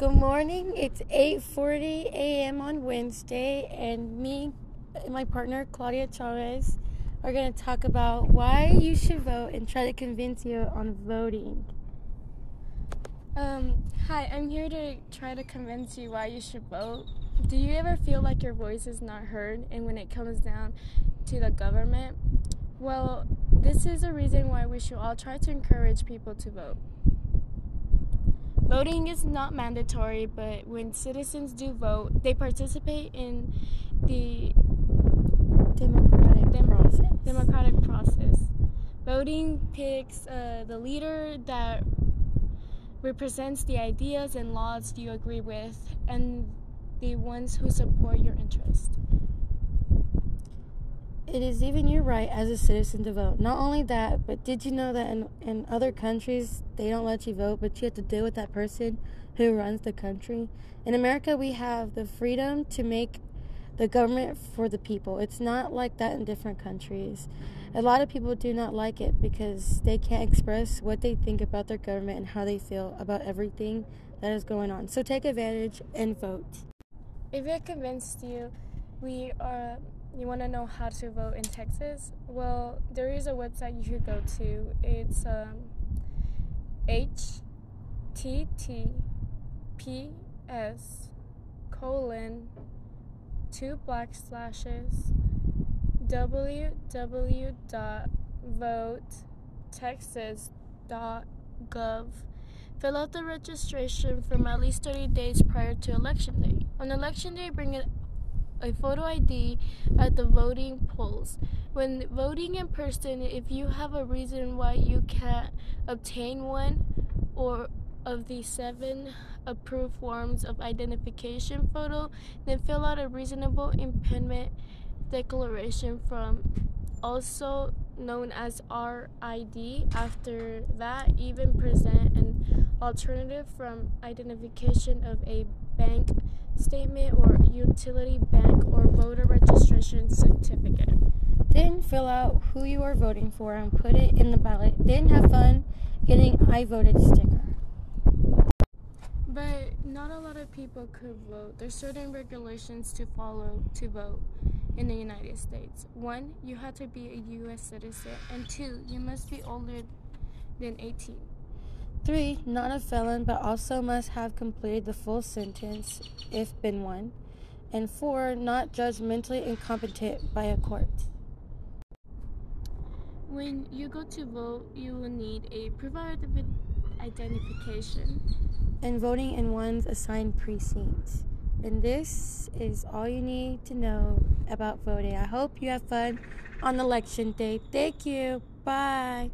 Good morning. It's 8:40 a.m. on Wednesday, and me and my partner Claudia Chavez are going to talk about why you should vote and try to convince you on voting. Um, hi, I'm here to try to convince you why you should vote. Do you ever feel like your voice is not heard and when it comes down to the government? Well, this is a reason why we should all try to encourage people to vote. Voting is not mandatory, but when citizens do vote, they participate in the Democratic dem- process. democratic process. Voting picks uh, the leader that represents the ideas and laws you agree with and the ones who support your interest. It is even your right as a citizen to vote. Not only that, but did you know that in, in other countries they don't let you vote, but you have to deal with that person who runs the country? In America, we have the freedom to make the government for the people. It's not like that in different countries. A lot of people do not like it because they can't express what they think about their government and how they feel about everything that is going on. So take advantage and vote. If it convinced you, we are. You want to know how to vote in Texas? Well, there is a website you should go to. It's um, https colon two black slashes www.votetexas.gov. Fill out the registration from at least 30 days prior to election day. On election day, bring a, a photo ID at the voting polls. When voting in person, if you have a reason why you can't obtain one or of the seven approved forms of identification photo, then fill out a reasonable impediment declaration from also known as RID. After that, even present an alternative from identification of a bank statement or utility bank or voter registration certificate. Then fill out who you are voting for and put it in the ballot. Then have fun getting I voted sticker. But not a lot of people could vote. There's certain regulations to follow to vote in the United States. One, you have to be a U.S. citizen, and two, you must be older than 18. Three, not a felon, but also must have completed the full sentence if been one. And four, not judged mentally incompetent by a court. When you go to vote, you will need a provided identification. And voting in one's assigned precinct. And this is all you need to know about voting. I hope you have fun on election day. Thank you. Bye.